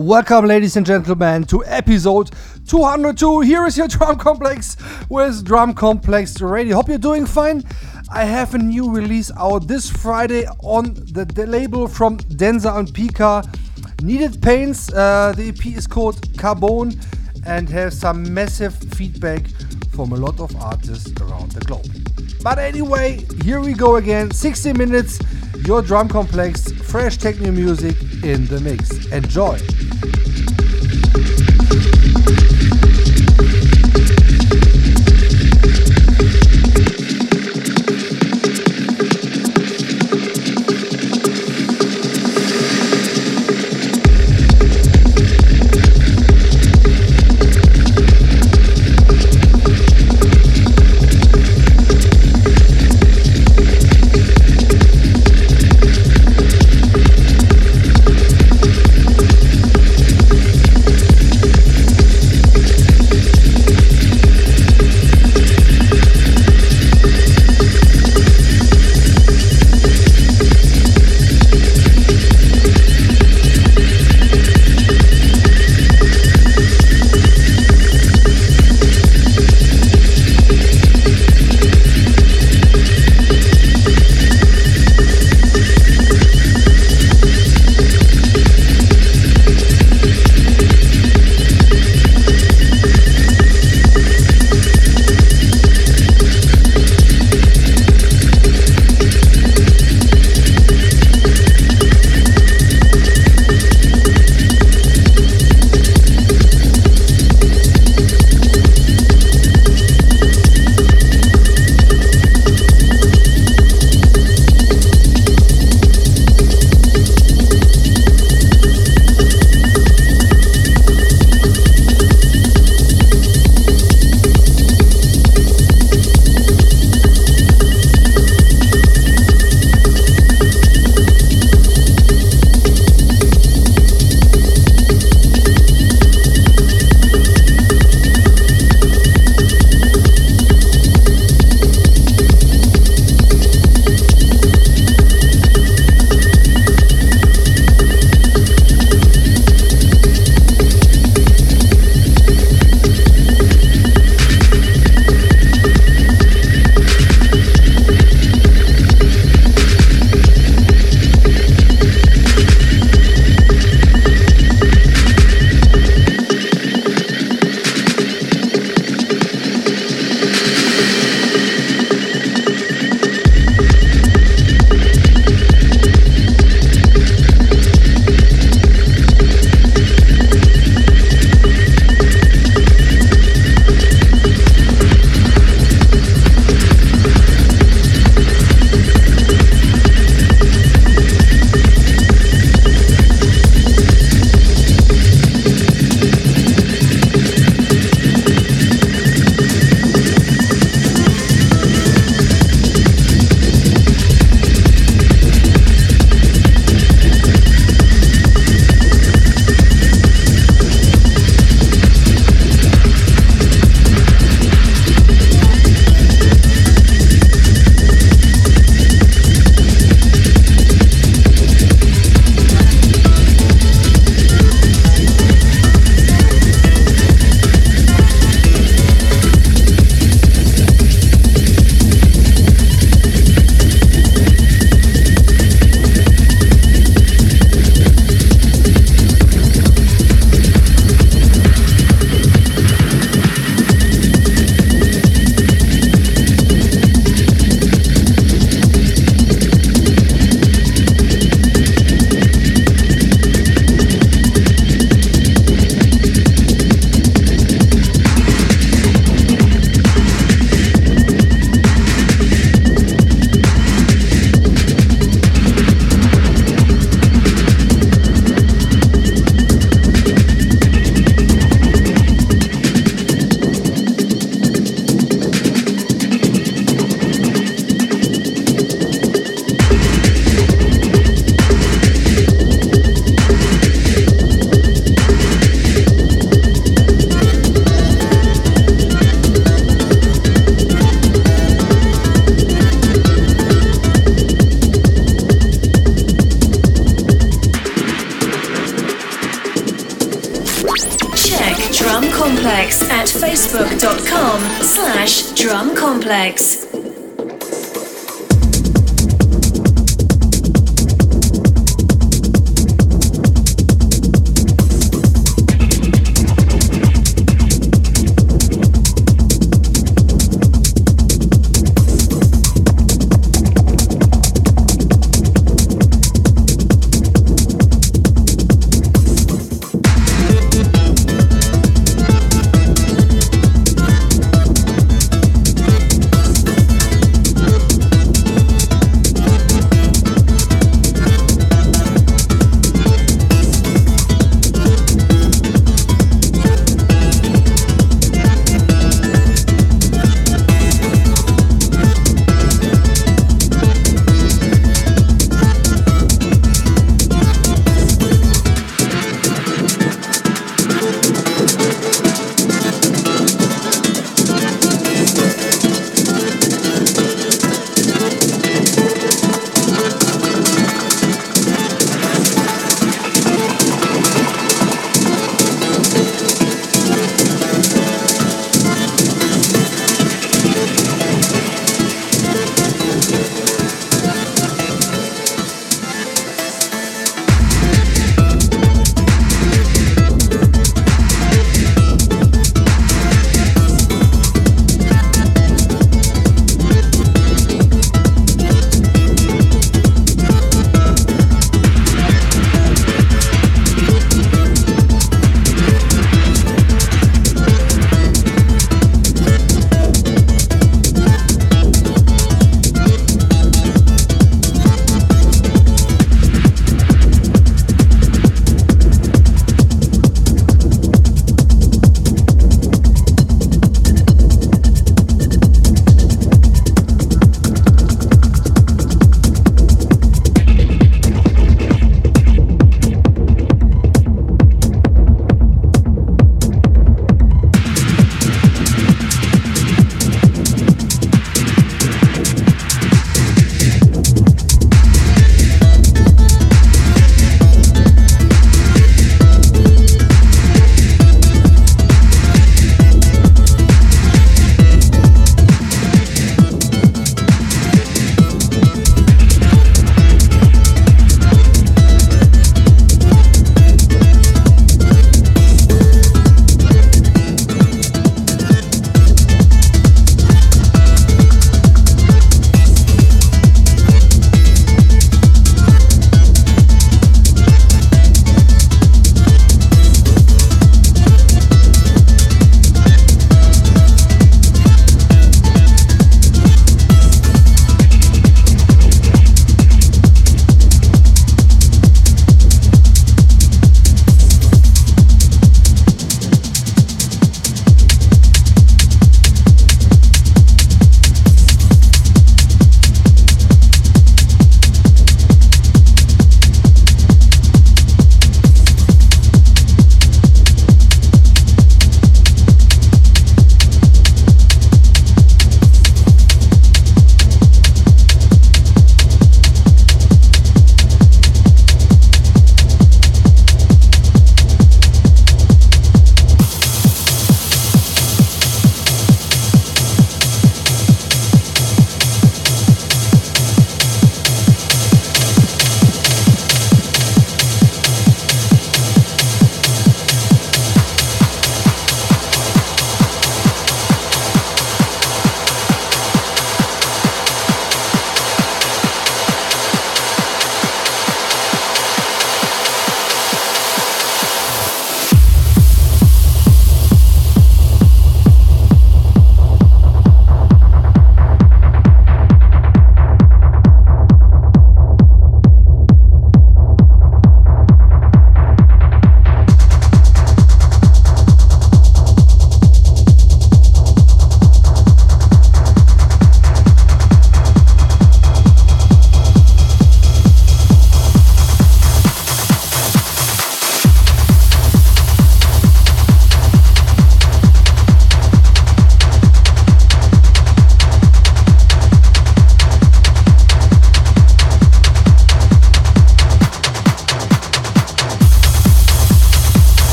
Welcome, ladies and gentlemen, to episode 202. Here is your Drum Complex with Drum Complex Radio. Hope you're doing fine. I have a new release out this Friday on the, the label from Dense and Pika. Kneaded Pains. Uh, the EP is called Carbone and has some massive feedback from a lot of artists around the globe. But anyway, here we go again. 60 minutes, your drum complex, fresh techno music in the mix. Enjoy.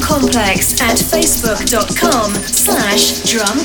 Complex at facebook.com slash drum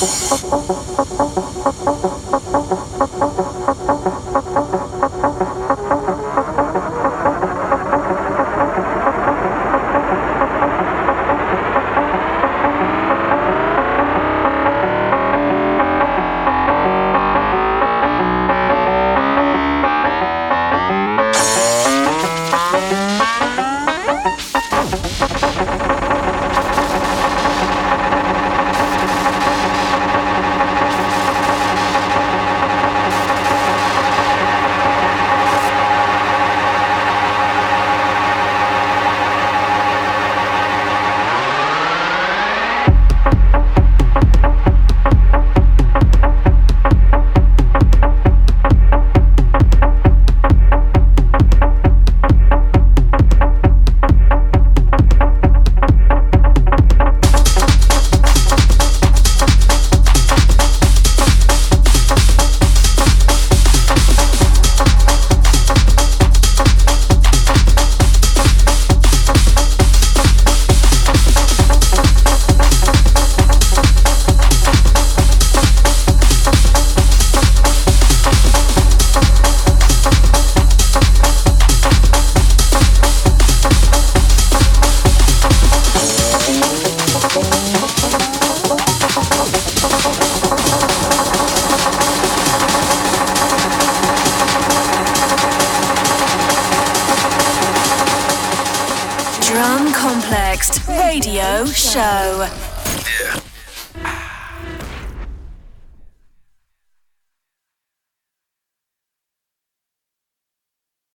Thank you.